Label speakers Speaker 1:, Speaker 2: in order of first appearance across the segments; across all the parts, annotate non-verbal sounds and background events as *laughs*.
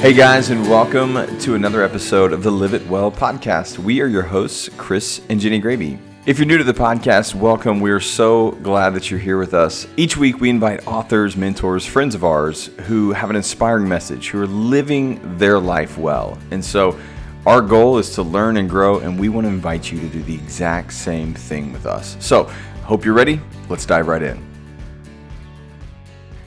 Speaker 1: Hey guys, and welcome to another episode of the Live It Well podcast. We are your hosts, Chris and Jenny Graebe. If you're new to the podcast, welcome. We're so glad that you're here with us. Each week, we invite authors, mentors, friends of ours who have an inspiring message, who are living their life well. And so, our goal is to learn and grow, and we want to invite you to do the exact same thing with us. So, hope you're ready. Let's dive right in.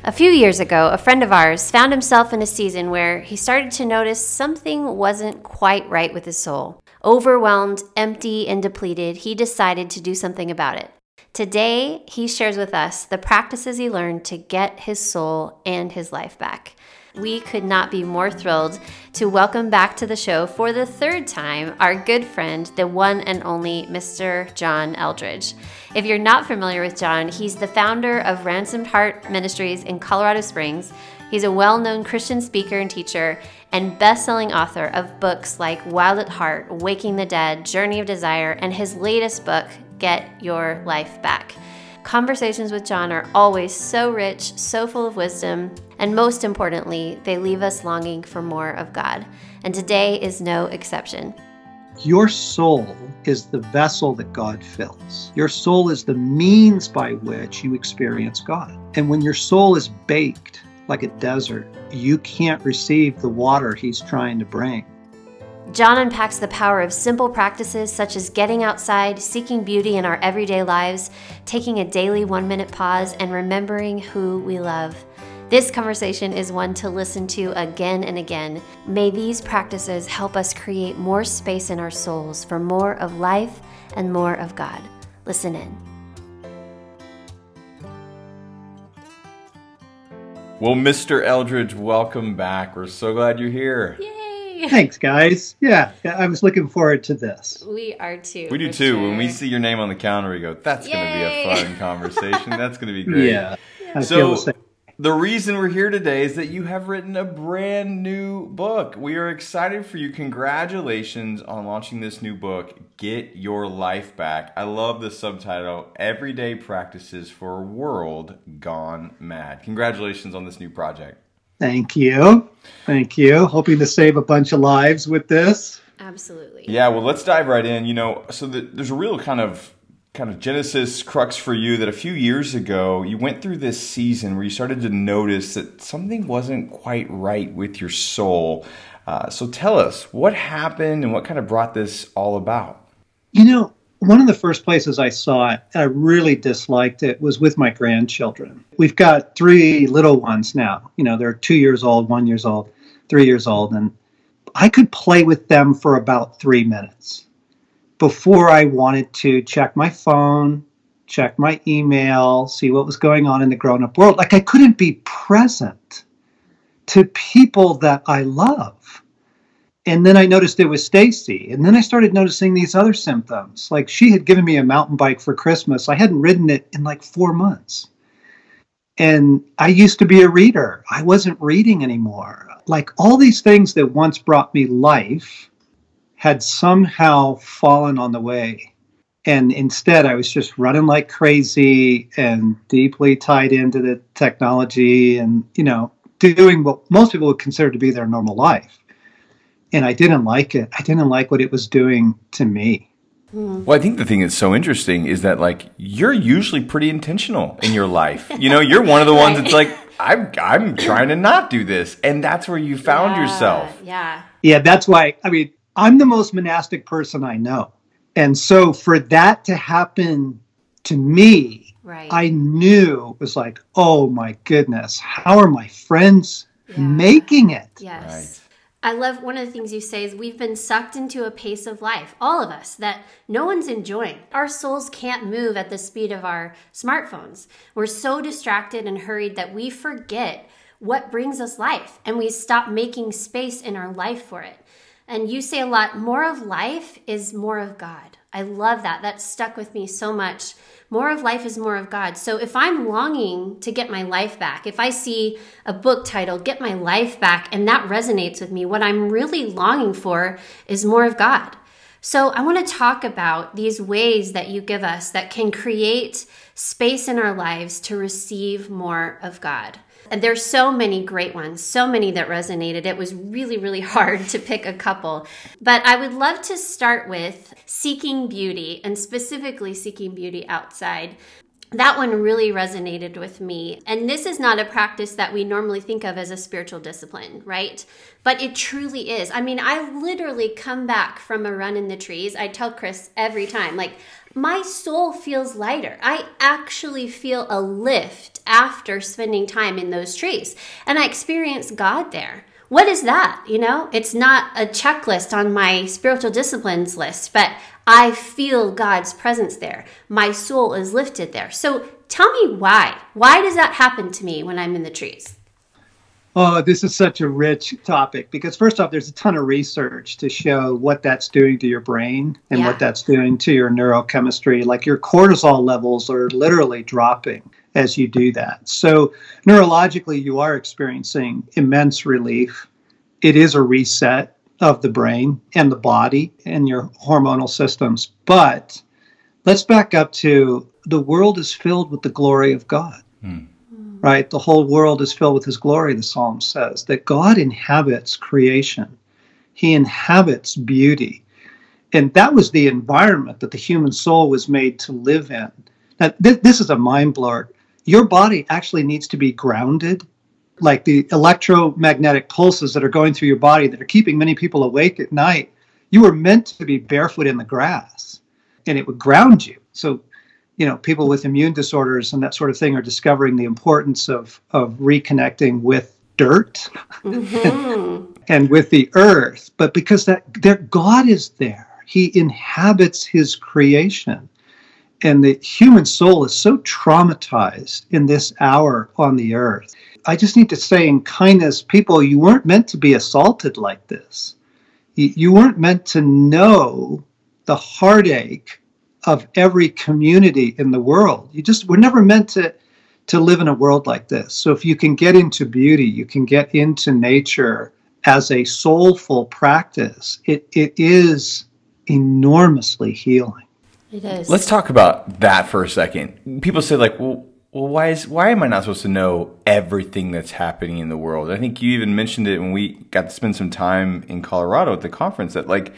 Speaker 2: A few years ago, a friend of ours found himself in a season where he started to notice something wasn't quite right with his soul. Overwhelmed, empty, and depleted, he decided to do something about it. Today, he shares with us the practices he learned to get his soul and his life back. We could not be more thrilled to welcome back to the show for the third time our good friend, the one and only Mr. John Eldredge. If you're not familiar with John, he's the founder of Ransomed Heart Ministries in Colorado Springs. He's a well known Christian speaker and teacher and best selling author of books like Wild at Heart, Waking the Dead, Journey of Desire, and his latest book, Get Your Life Back. Conversations with John are always so rich, so full of wisdom, and most importantly, they leave us longing for more of God. And today is no exception.
Speaker 3: Your soul is the vessel that God fills. Your soul is the means by which you experience God. And when your soul is baked like a desert, you can't receive the water He's trying to bring.
Speaker 2: John unpacks the power of simple practices such as getting outside, seeking beauty in our everyday lives, taking a daily one minute pause, and remembering who we love. This conversation is one to listen to again and again. May these practices help us create more space in our souls for more of life and more of God. Listen in.
Speaker 1: Well, Mr. Eldredge, welcome back. We're so glad you're here.
Speaker 2: Yay!
Speaker 3: Thanks, guys. Yeah, I was looking forward to this.
Speaker 2: We are too.
Speaker 1: We do too.
Speaker 2: sure.
Speaker 1: When we see your name on the counter, we go, that's going to be a fun *laughs* conversation. That's going to be great.
Speaker 3: Yeah. I feel
Speaker 1: So,
Speaker 3: the same.
Speaker 1: the reason we're here today is that you have written a brand new book. We are excited for you. Congratulations on launching this new book, Get Your Life Back. I love the subtitle Everyday Practices for a World Gone Mad. Congratulations on this new project.
Speaker 3: Thank you. Thank you. Hoping to save a bunch of lives with this.
Speaker 2: Absolutely.
Speaker 1: Yeah, well, let's dive right in. You know, so the, there's a real kind of kind of genesis crux for you that a few years ago you went through this season where you started to notice that something wasn't quite right with your soul. Uh, so tell us what happened and what kind of brought this all about.
Speaker 3: You know, one of the first places I saw it, I really disliked it, was with my grandchildren. We've got three little ones now. You know, they're two years old, one years old, three years old, and I could play with them for about three minutes before I wanted to check my phone, check my email, see what was going on in the grown up world. Like I couldn't be present to people that I love. And then I noticed it was Stacy. And then I started noticing these other symptoms. Like she had given me a mountain bike for Christmas. I hadn't ridden it in like four months. And I used to be a reader. I wasn't reading anymore. Like all these things that once brought me life had somehow fallen on the way. And instead, I was just running like crazy and deeply tied into the technology and, you know, doing what most people would consider to be their normal life and I didn't like it. I didn't like what it was doing to me. Hmm.
Speaker 1: Well, I think the thing that's so interesting is that like you're usually pretty intentional in your life. You know, you're one of the ones that's *laughs* like I'm I'm trying to not do this, and that's where you found
Speaker 2: Yeah,
Speaker 1: yourself.
Speaker 2: Yeah.
Speaker 3: Yeah, that's why. I mean, I'm the most monastic person I know, and so for that to happen to me,
Speaker 2: Right.
Speaker 3: I knew it was like, oh my goodness, how are my friends
Speaker 2: Yeah.
Speaker 3: making it?
Speaker 2: Yes. I love one of the things you say is we've been sucked into a pace of life, all of us, that no one's enjoying. Our souls can't move at the speed of our smartphones. We're so distracted and hurried that we forget what brings us life and we stop making space in our life for it. And you say a lot more of life is more of God. I love that. That stuck with me so much. More of life is more of God. So if I'm longing to get my life back, if I see a book titled Get My Life Back and that resonates with me, what I'm really longing for is more of God. So I want to talk about these ways that you give us that can create space in our lives to receive more of God. And there's so many great ones, so many that resonated. It was really, really *laughs* hard to pick a couple. But I would love to start with seeking beauty and specifically seeking beauty outside that one really resonated with me. And this is not a practice that we normally think of as a spiritual discipline, right? But it truly is. I mean, I literally come back from a run in the trees. I tell Chris every time, like, my soul feels lighter. I actually feel a lift after spending time in those trees. And I experience God there. What is that? You know, it's not a checklist on my spiritual disciplines list, but I feel God's presence there. My soul is lifted there. So tell me why. Why does that happen to me when I'm in the trees?
Speaker 3: Oh, this is such a rich topic because, first off, there's a ton of research to show what that's doing to your brain and yeah. what that's doing to your neurochemistry. Like your cortisol levels are literally dropping as you do that. So, neurologically, you are experiencing immense relief. It is a reset of the brain and the body and your hormonal systems. But let's back up to the world is filled with the glory of God. Hmm. Right? The whole world is filled with his glory, the psalm says, that God inhabits creation. He inhabits beauty. And that was the environment that the human soul was made to live in. Now, th- this is a mind blower. Your body actually needs to be grounded like the electromagnetic pulses that are going through your body that are keeping many people awake at night, you were meant to be barefoot in the grass and it would ground you. So, you know, people with immune disorders and that sort of thing are discovering the importance of, of reconnecting with dirt mm-hmm. *laughs* and with the earth. But because that their God is there, He inhabits His creation. And the human soul is so traumatized in this hour on the earth I just need to say in kindness, people, you weren't meant to be assaulted like this. You weren't meant to know the heartache of every community in the world. You just were never meant to to live in a world like this. So if you can get into beauty, you can get into nature as a soulful practice, it, it is enormously healing.
Speaker 2: It is.
Speaker 1: Let's talk about that for a second. People say like, well, well, why is why am I not supposed to know everything that's happening in the world? I think you even mentioned it when we got to spend some time in Colorado at the conference that like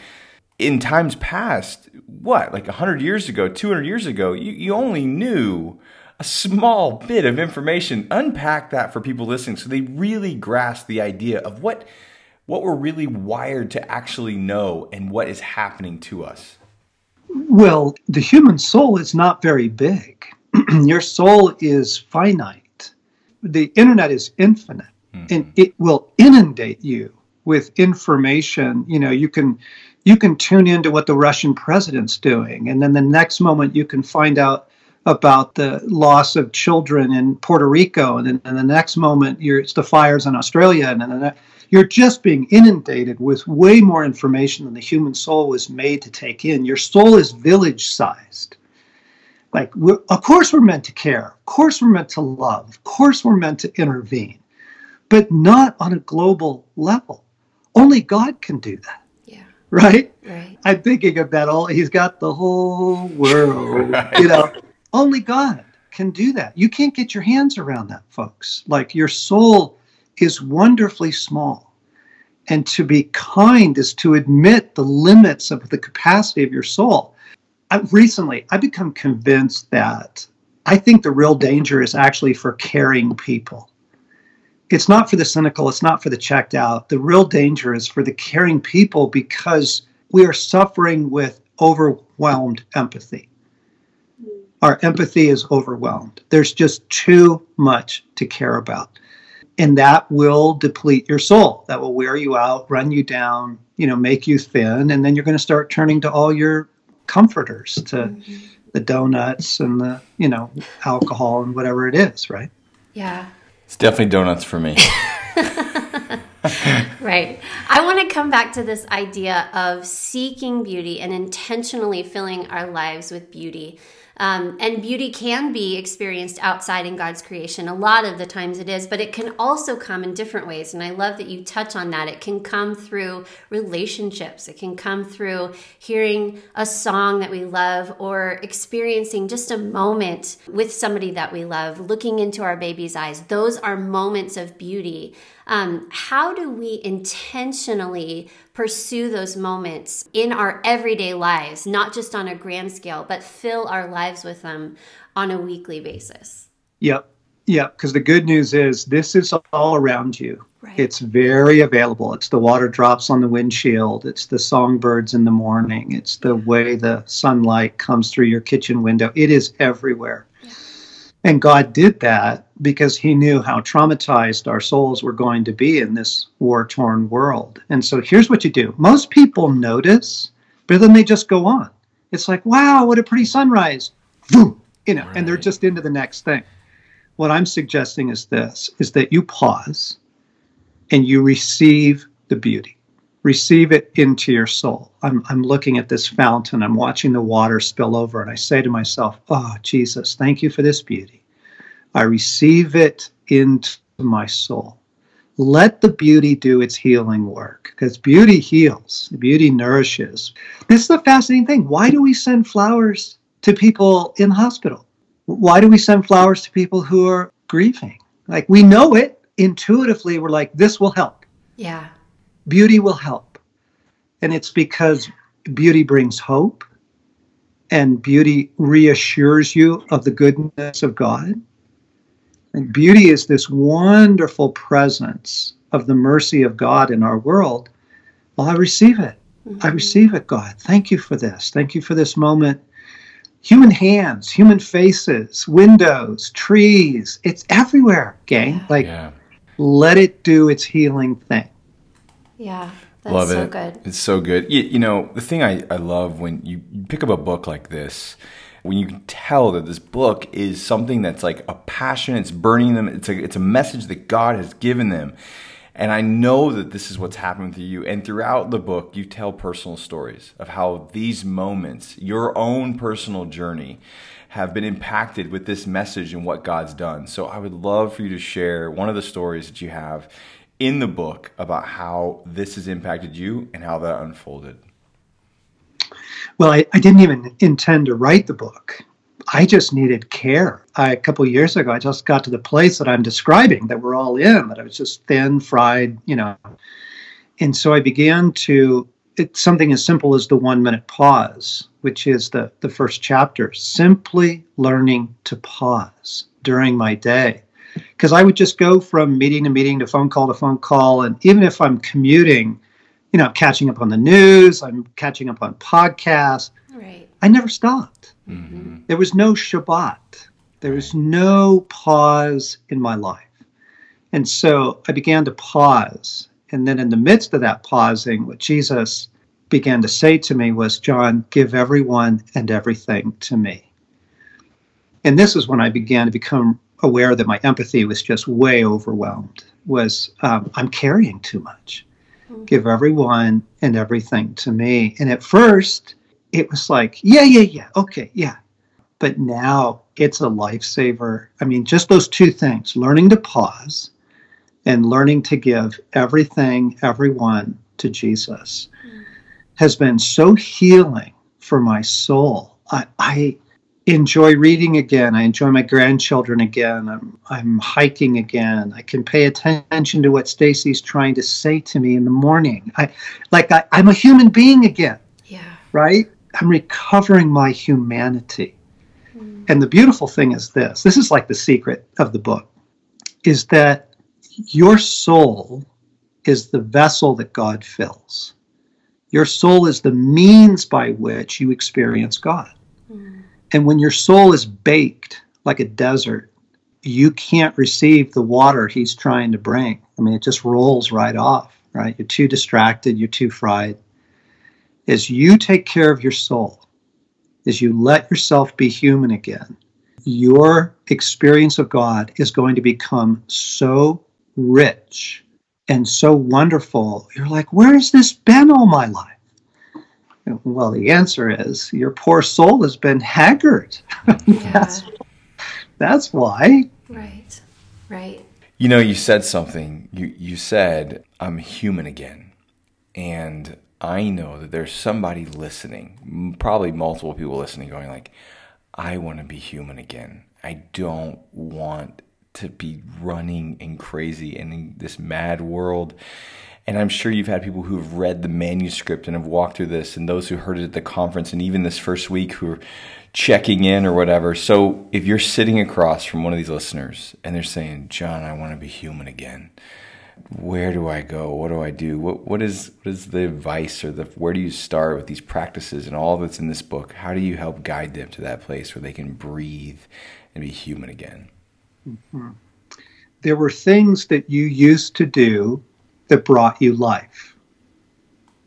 Speaker 1: in times past, what, like 100 years ago, 200 years ago, you, you only knew a small bit of information. Unpack that for people listening so they really grasp the idea of what what we're really wired to actually know and what is happening to us.
Speaker 3: Well, the human soul is not very big. *clears throat* your soul is finite. The internet is infinite mm-hmm. and it will inundate you with information. You know, you can you can tune into what the Russian president's doing, and then the next moment you can find out about the loss of children in Puerto Rico, and then and the next moment it's the fires in Australia, and then you're just being inundated with way more information than the human soul was made to take in. Your soul is village sized. Like, of course, we're meant to care. Of course, we're meant to love. Of course, we're meant to intervene, but not on a global level. Only God can do that.
Speaker 2: Yeah. *laughs*
Speaker 3: Right?
Speaker 2: Right.
Speaker 3: I'm thinking of that all. He's got the whole world. *laughs* right. You know, only God can do that. You can't get your hands around that, folks. Like, your soul is wonderfully small. And to be kind is to admit the limits of the capacity of your soul I, recently I've become convinced that I think the real danger is actually for caring people. It's not for the cynical, it's not for the checked out. The real danger is for the caring people because we are suffering with overwhelmed empathy. Our empathy is overwhelmed. There's just too much to care about. And that will deplete your soul. That will wear you out, run you down, you know, make you thin, and then you're going to start turning to all your comforters to mm-hmm. the donuts and the you know alcohol and whatever it is right
Speaker 2: yeah
Speaker 1: it's definitely donuts for me. *laughs* *laughs*
Speaker 2: Right. I want to come back to this idea of seeking beauty and intentionally filling our lives with beauty Um, and beauty can be experienced outside in God's creation. A lot of the times it is, but it can also come in different ways. And I love that you touch on that. It can come through relationships, it can come through hearing a song that we love or experiencing just a moment with somebody that we love, looking into our baby's eyes. Those are moments of beauty. Um, how do we intentionally pursue those moments in our everyday lives, not just on a grand scale, but fill our lives with them on a weekly basis?
Speaker 3: Yep. Yep. Because the good news is this is all around you. Right. It's very available. It's the water drops on the windshield. It's the songbirds in the morning. It's the way the sunlight comes through your kitchen window. It is everywhere. And God did that because he knew how traumatized our souls were going to be in this war torn world. And so here's what you do most people notice, but then they just go on. It's like, wow, what a pretty sunrise. Boom, you know, right. and they're just into the next thing. What I'm suggesting is this is that you pause and you receive the beauty receive it into your soul. I'm, I'm looking at this fountain, I'm watching the water spill over, and I say to myself, Oh, Jesus, thank you for this beauty. I receive it into my soul. Let the beauty do its healing work because beauty heals, beauty nourishes. This is the fascinating thing. Why do we send flowers to people in hospital? Why do we send flowers to people who are grieving? Like we know it intuitively, we're like, this will help.
Speaker 2: Yeah
Speaker 3: beauty will help. And it's because beauty brings hope and beauty reassures you of the goodness of God. And beauty is this wonderful presence of the mercy of God in our world. Well, I receive it. Mm-hmm. I receive it, God. Thank you for this. Thank you for this moment. Human hands, human faces, windows, trees. It's everywhere, gang. Like, yeah. let it do its healing thing.
Speaker 2: Yeah. That's love so it. good.
Speaker 1: It's so good. You, you, know, the thing I, I love when you, you pick up a book like this, when you can tell that this book is something that's like a passion, it's burning them, it's a, it's a message that God has given them. And I know that this is what's happening to you. And throughout the book, you tell personal stories of how these moments, your own personal journey, have been impacted with this message and what God's done. So I would love for you to share one of the stories that you have in the book about how this has impacted you and how that unfolded?
Speaker 3: Well, I, I didn't even intend to write the book. I just needed care. I, a couple years ago, I just got to the place that I'm describing that we're all in, that I was just thin, fried, you know. And so I began to, it's something as simple as the one minute pause, which is the, the first chapter, simply learning to pause during my day because I would just go from meeting to meeting to phone call to phone call. And even if I'm commuting, you know, I'm catching up on the news, I'm catching up on podcasts. Right. I never stopped. Mm-hmm. There was no Shabbat. There was no pause in my life. And so I began to pause. And then in the midst of that pausing, what Jesus began to say to me was, John, give everyone and everything to me. And this is when I began to become aware that my empathy was just way overwhelmed was um, i'm carrying too much. Give everyone and everything to me. And at first it was like yeah yeah yeah okay yeah. But now it's a lifesaver. I mean just those two things learning to pause and learning to give everything everyone to jesus mm-hmm. has been so healing for my soul. I, I enjoy reading again. I enjoy my grandchildren again. I'm I'm hiking again. I can pay attention to what Stacy's trying to say to me in the morning. I like I, I'm a human being again.
Speaker 2: Yeah.
Speaker 3: Right? I'm recovering my humanity. Mm. And the beautiful thing is this. This is like the secret of the book is that your soul is the vessel that God fills. Your soul is the means by which you experience God. Mm. And when your soul is baked like a desert, you can't receive the water he's trying to bring. I mean, it just rolls right off, right? You're too distracted, you're too fried. As you take care of your soul, as you let yourself be human again, your experience of God is going to become so rich and so wonderful. You're like, where has this been all my life? Well, the answer is your poor soul has been haggard.
Speaker 2: Yeah. *laughs*
Speaker 3: that's, that's why.
Speaker 2: Right. Right.
Speaker 1: You know, you said something. You you said I'm human again, and I know that there's somebody listening, probably multiple people listening, going like, I want to be human again. I don't want to be running and crazy and in this mad world. And I'm sure you've had people who've read the manuscript and have walked through this, and those who heard it at the conference, and even this first week who are checking in or whatever. So if you're sitting across from one of these listeners and they're saying, John, I want to be human again, where do I go? What do I do? What, what is what is the advice or the where do you start with these practices and all that's in this book? How do you help guide them to that place where they can breathe and be human again? Hmm.
Speaker 3: There were things that you used to do that brought you life.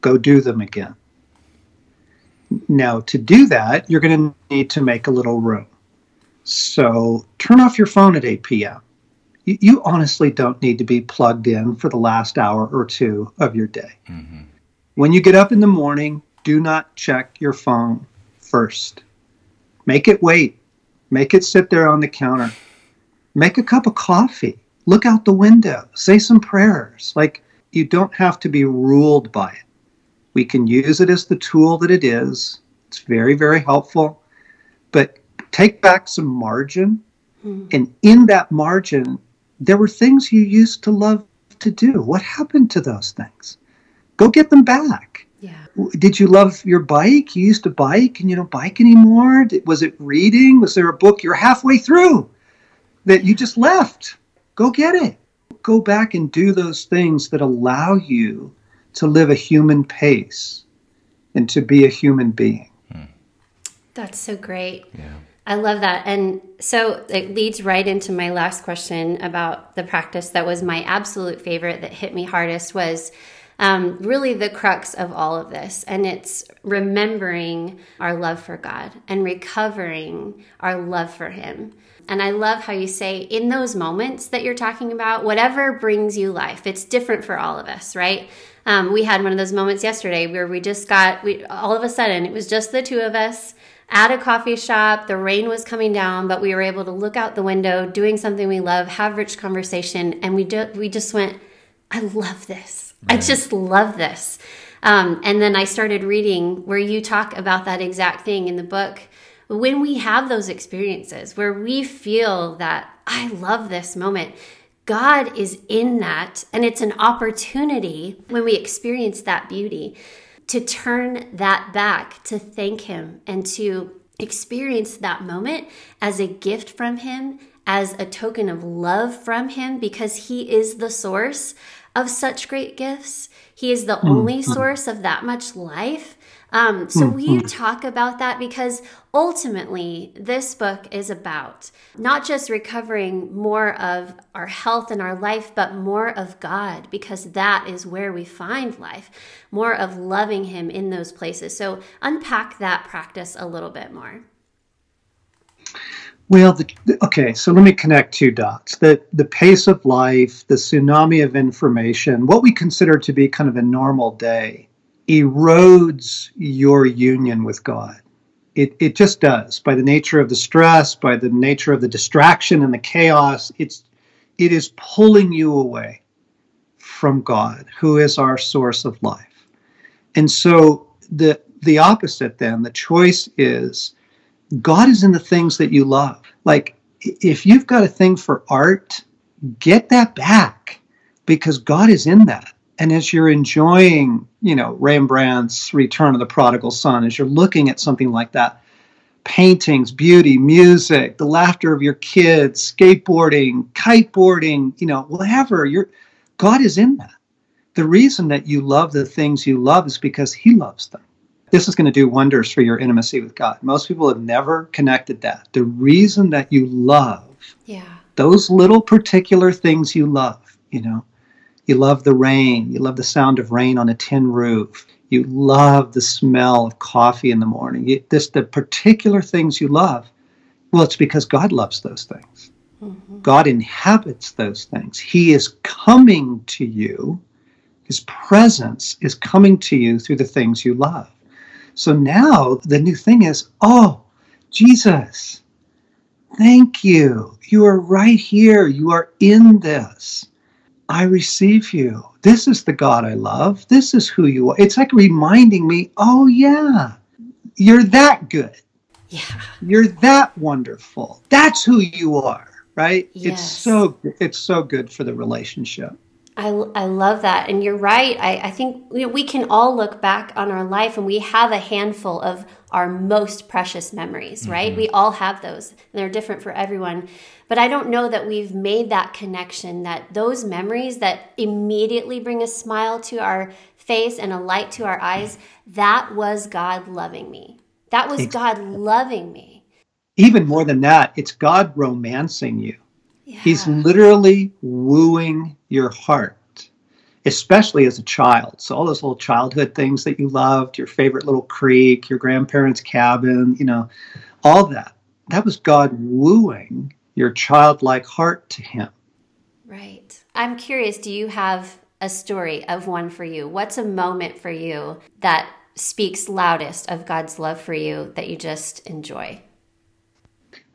Speaker 3: Go do them again. Now, to do that, you're going to need to make a little room. So turn off your phone at 8 p.m. You, you honestly don't need to be plugged in for the last hour or two of your day. Mm-hmm. When you get up in the morning, do not check your phone first. Make it wait. Make it sit there on the counter. Make a cup of coffee. Look out the window. Say some prayers. Like, you don't have to be ruled by it. We can use it as the tool that it is. It's very, very helpful. But take back some margin. Hmm. And in that margin, there were things you used to love to do. What happened to those things? Go get them back.
Speaker 2: Yeah.
Speaker 3: Did you love your bike? You used to bike and you don't bike anymore? Did- Was it reading? Was there a book you're halfway through that you just left? Go get it. Go back and do those things that allow you to live a human pace and to be a human being.
Speaker 2: That's so great.
Speaker 1: Yeah.
Speaker 2: I love that. And so it leads right into my last question about the practice that was my absolute favorite that hit me hardest was um, really the crux of all of this. And it's remembering our love for God and recovering our love for Him. And I love how you say, in those moments that you're talking about, whatever brings you life, it's different for all of us, right? Um, we had one of those moments yesterday where we just got, we all of a sudden, it was just the two of us at a coffee shop. The rain was coming down, but we were able to look out the window, doing something we love, have rich conversation, and we do, we just went, I love this. I just love this. Um, and then I started reading where you talk about that exact thing in the book. When we have those experiences where we feel that I love this moment, God is in that, and it's an opportunity when we experience that beauty to turn that back, to thank Him, and to experience that moment as a gift from Him, as a token of love from Him, because He is the source of such great gifts. He is the hmm, only hmm. source of that much life. Um, so, hmm, will you talk about that? Because ultimately, this book is about not just recovering more of our health and our life, but more of God, because that is where we find life, more of loving Him in those places. So, unpack that practice a little bit more.
Speaker 3: Well, the, okay, so let me connect two dots. The, the pace of life, the tsunami of information, what we consider to be kind of a normal day, erodes your union with God. It, it just does. By the nature of the stress, by the nature of the distraction and the chaos, it's, it is pulling you away from God, who is our source of life. And so the, the opposite then, the choice is God is in the things that you love. Like if you've got a thing for art, get that back because God is in that. And as you're enjoying, you know, Rembrandt's Return of the Prodigal Son, as you're looking at something like that, paintings, beauty, music, the laughter of your kids, skateboarding, kiteboarding, you know, whatever, you're God is in that. The reason that you love the things you love is because he loves them this is going to do wonders for your intimacy with God. Most people have never connected that. The reason that you love
Speaker 2: Yeah.
Speaker 3: those little particular things you love, you know, you love the rain, you love the sound of rain on a tin roof, you love the smell of coffee in the morning. You, this the particular things you love. Well, it's because God loves those things. Mm-hmm. God inhabits those things. He is coming to you. His presence is coming to you through the things you love. So now the new thing is, oh, Jesus, thank you. You are right here. You are in this. I receive you. This is the God I love. This is who you are. It's like reminding me, oh, yeah, you're that good.
Speaker 2: Yeah.
Speaker 3: You're that wonderful. That's who you are, right?
Speaker 2: Yes.
Speaker 3: It's so it's so good for the relationship.
Speaker 2: I, I love that. And you're right. I, I think you know, we can all look back on our life and we have a handful of our most precious memories, mm-hmm. right? We all have those and they're different for everyone. But I don't know that we've made that connection that those memories that immediately bring a smile to our face and a light to our eyes, that was God loving me. That was God loving me.
Speaker 3: Even more than that, it's God romancing you.
Speaker 2: Yeah.
Speaker 3: He's literally wooing your heart, especially as a child. So, all those little childhood things that you loved, your favorite little creek, your grandparents' cabin, you know, all that. That was God wooing your childlike heart to Him.
Speaker 2: Right. I'm curious, do you have a story of one for you? What's a moment for you that speaks loudest of God's love for you that you just enjoy?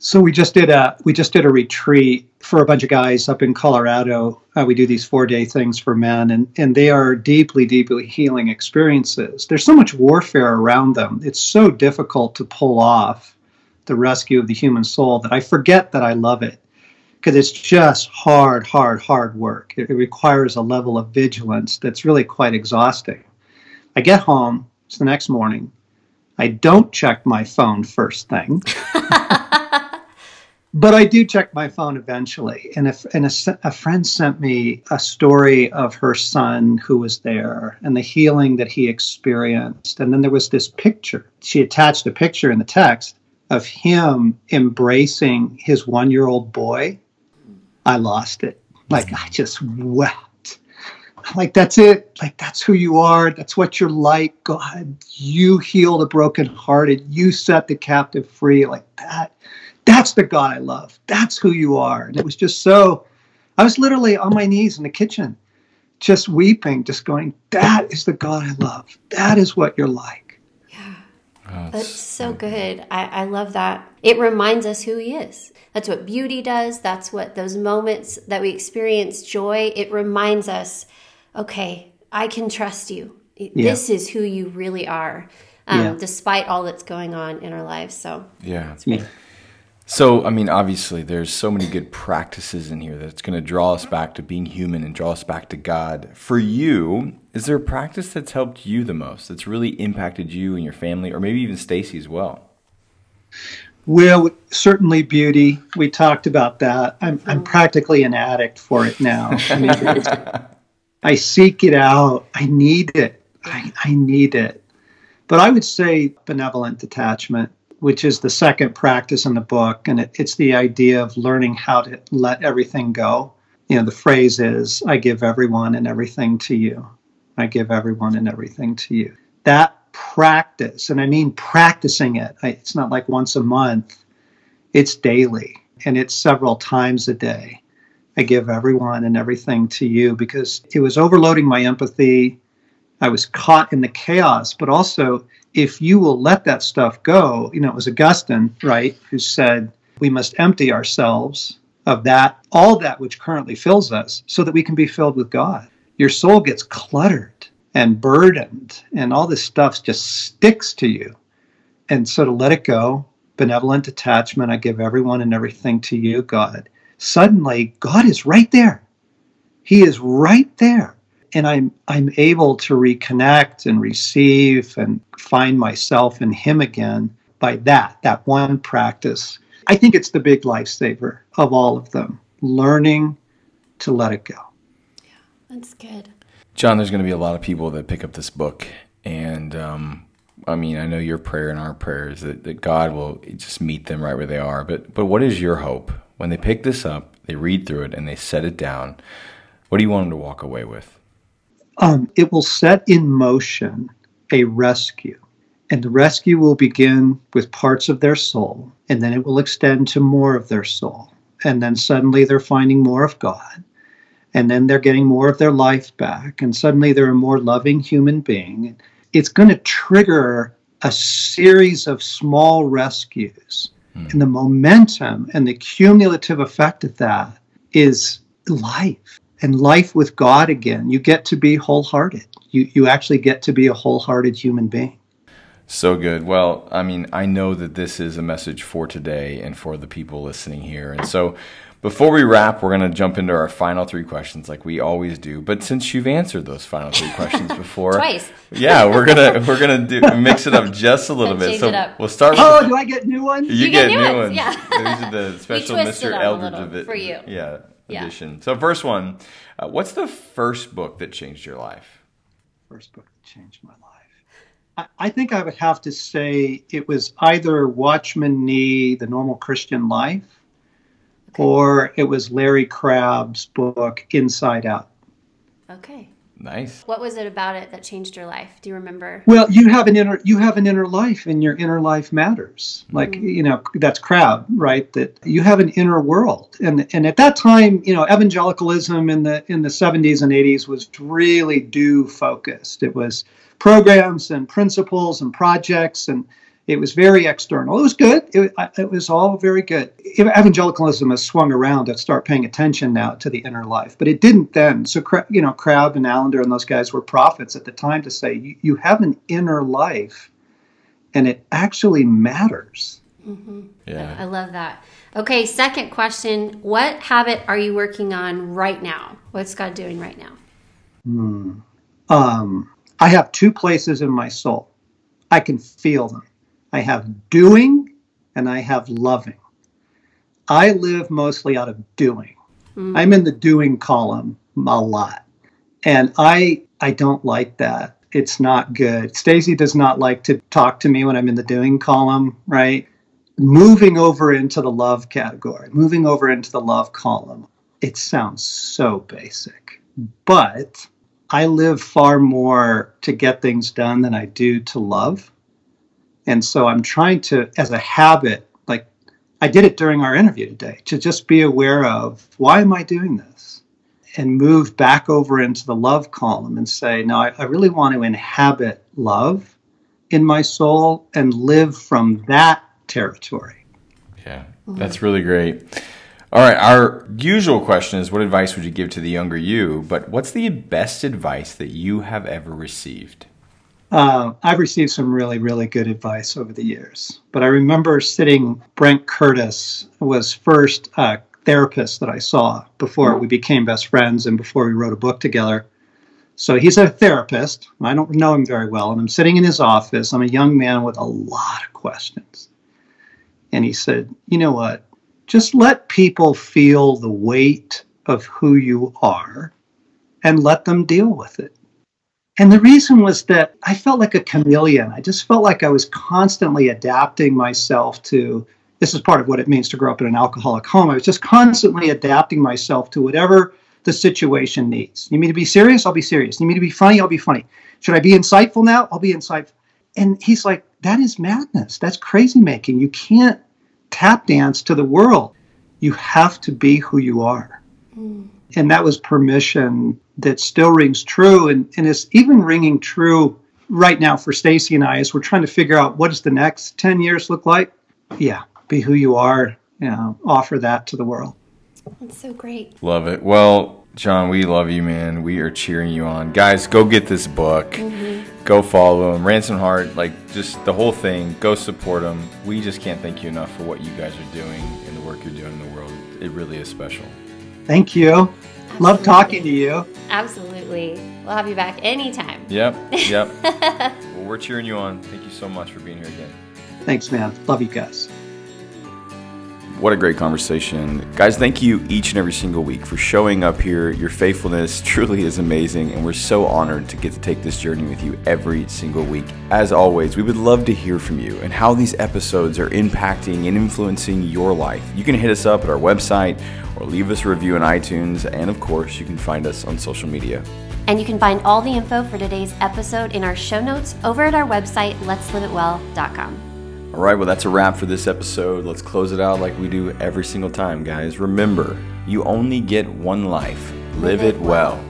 Speaker 3: So we just did a we just did a retreat for a bunch of guys up in Colorado. Uh, we do these four day things for men, and and they are deeply, deeply healing experiences. There's so much warfare around them. It's so difficult to pull off the rescue of the human soul that I forget that I love it because it's just hard, hard, hard work. It, it requires a level of vigilance that's really quite exhausting. I get home. It's the next morning. I don't check my phone first thing. *laughs* but I do check my phone eventually. And if and a, a, friend sent me a story of her son who was there and the healing that he experienced. And then there was this picture. She attached a picture in the text of him embracing his one year old boy. I lost it. Like I just wept. Like that's it. Like that's who you are. That's what you're like. God, you heal the brokenhearted. You set the captive free. Like that that's the God I love. That's who you are. And it was just so, I was literally on my knees in the kitchen, just weeping, just going, that is the God I love. That is what you're like.
Speaker 2: Yeah. Oh, that's so good. I, I love that. It reminds us who He is. That's what beauty does. That's what those moments that we experience joy, it reminds us, okay, I can trust you. Yeah. This is who you really are, um, yeah. despite all that's going on in our lives. So,
Speaker 1: yeah. it's yeah. So, I mean, obviously, there's so many good practices in here that's going to draw us back to being human and draw us back to God. For you, is there a practice that's helped you the most, that's really impacted you and your family, or maybe even Stacy as well?
Speaker 3: Well, certainly beauty. We talked about that. I'm, I'm practically an addict for it now. I, mean, *laughs* I seek it out. I need it. I, I need it. But I would say benevolent detachment which is the second practice in the book. And it, it's the idea of learning how to let everything go. You know, the phrase is, I give everyone and everything to you. I give everyone and everything to you. That practice, and I mean practicing it, I, it's not like once a month, it's daily and it's several times a day. I give everyone and everything to you because it was overloading my empathy. I was caught in the chaos, but also if you will let that stuff go, you know, it was Augustine, right, who said, we must empty ourselves of that, all that which currently fills us, so that we can be filled with God. Your soul gets cluttered and burdened, and all this stuff just sticks to you. And so to let it go, benevolent detachment, I give everyone and everything to you, God. Suddenly, God is right there. He is right there and I'm I'm able to reconnect and receive and find myself in him again by that that one practice. I think it's the big lifesaver of all of them. Learning to let it go.
Speaker 2: Yeah, that's good.
Speaker 1: John, there's going to be a lot of people that pick up this book, and um, I mean, I know your prayer and our prayer is that, that God will just meet them right where they are. But but what is your hope when they pick this up, they read through it, and they set it down? What do you want them to walk away with?
Speaker 3: Um, it will set in motion a rescue. And the rescue will begin with parts of their soul, and then it will extend to more of their soul. And then suddenly they're finding more of God. And then they're getting more of their life back. And suddenly they're a more loving human being. It's going to trigger a series of small rescues. And the momentum and the cumulative effect of that is life and life with God again. You get to be wholehearted. You, you actually get to be a wholehearted human being.
Speaker 1: So good. Well, I mean, I know that this is a message for today and for the people listening here. And so before we wrap, we're going to jump into our final three questions like we always do. But since you've answered those final three questions *laughs* before,
Speaker 2: Twice.
Speaker 1: yeah, we're going to we're going to do mix it up just a little *laughs* bit. So we'll start oh, with
Speaker 3: Oh, do I get new ones?
Speaker 1: You,
Speaker 2: You
Speaker 1: get,
Speaker 2: get new
Speaker 1: new
Speaker 2: ones,
Speaker 1: ones.
Speaker 2: yeah.
Speaker 1: These are the *laughs* special Mr.
Speaker 2: Eldredge
Speaker 1: of it.
Speaker 2: for you.
Speaker 1: Yeah,
Speaker 2: Yeah.
Speaker 1: edition. So first one, uh, what's the first book that changed your life?
Speaker 3: first book that changed my life. I, I think I would have to say it was either Watchman Nee, The Normal Christian Life, or it was Larry Crabb's book, Inside Out.
Speaker 2: Okay.
Speaker 1: Nice.
Speaker 2: What was it about it that changed your life? Do you remember?
Speaker 3: Well, you have an inner you have an inner life, and your inner life matters. Mm-hmm. Like you know, that's Crabb, right? That you have an inner world, and and at that time, you know, evangelicalism in the in the seventies and eighties was really do focused. It was programs and principles and projects, and it was very external. It was good. It, it was all very good. Evangelicalism has swung around to start paying attention now to the inner life, but it didn't then. So, you know, Crabb and Allender and those guys were prophets at the time to say you, you have an inner life, and it actually matters.
Speaker 1: Yeah.
Speaker 2: I love that. Okay, second question. What habit are you working on right now? What's God doing right now?
Speaker 3: Um, I have two places in my soul. I can feel them. I have doing and I have loving. I live mostly out of doing. Hmm. I'm in the doing column a lot. And I I don't like that. It's not good. Stacy does not like to talk to me when I'm in the doing column, right? Moving over into the love category, moving over into the love column. It sounds so basic. But I live far more to get things done than I do to love. And so I'm trying to, as a habit, like I did it during our interview today, to just be aware of why am I doing this? And move back over into the love column and say, no, I, I really want to inhabit love in my soul and live from that territory.
Speaker 1: Yeah, mm-hmm. that's really great. All right, our usual question is what advice would you give to the younger you? But what's the best advice that you have ever received?
Speaker 3: Uh, I've received some really, really good advice over the years. But I remember sitting, Brent Curtis was first uh, therapist that I saw before we became best friends and before we wrote a book together. So he's a therapist. I don't know him very well. And I'm sitting in his office. I'm a young man with a lot of questions. And he said, You know what? Just let people feel the weight of who you are and let them deal with it. And the reason was that I felt like a chameleon. I just felt like I was constantly adapting myself to this is part of what it means to grow up in an alcoholic home. I was just constantly adapting myself to whatever the situation needs. You need me to be serious? I'll be serious. You need me to be funny? I'll be funny. Should I be insightful now? I'll be insightful. And he's like, that is madness. That's crazy making. You can't tap dance to the world. You have to be who you are mm. and that was permission that still rings true and, and is even ringing true right now for stacy and i as we're trying to figure out what does the next 10 years look like yeah be who you are you know offer that to the world
Speaker 2: That's so great.
Speaker 1: Love it. Well, John, we love you, man. We are cheering you on. Guys, go get this book. Mm-hmm. Go follow him. Ransom Heart, like just the whole thing. Go support him. We just can't thank you enough for what you guys are doing and the work you're doing in the world. It really is special.
Speaker 3: thank you love talking to you
Speaker 2: Absolutely. We'll have you back anytime.
Speaker 1: Yep. Yep. *laughs* well, we're cheering you on. Thank you so much for being here again.
Speaker 3: thanks man love you guys
Speaker 1: What a great conversation. Guys, thank you each and every single week for showing up here. Your faithfulness *laughs* truly is amazing, and we're so honored to get to take this journey with you every single week. As always, we would love to hear from you and how these episodes are impacting and influencing your life. You can hit us up at our website or leave us a review on iTunes, and of course, you can find us on social media.
Speaker 2: And you can find all the info for today's episode in our show notes over at our website, let'sliveitwell.com.
Speaker 1: All right, well, that's a wrap for this episode. Let's close it out like we do every single time, guys. Remember, you only get one life. Live it well.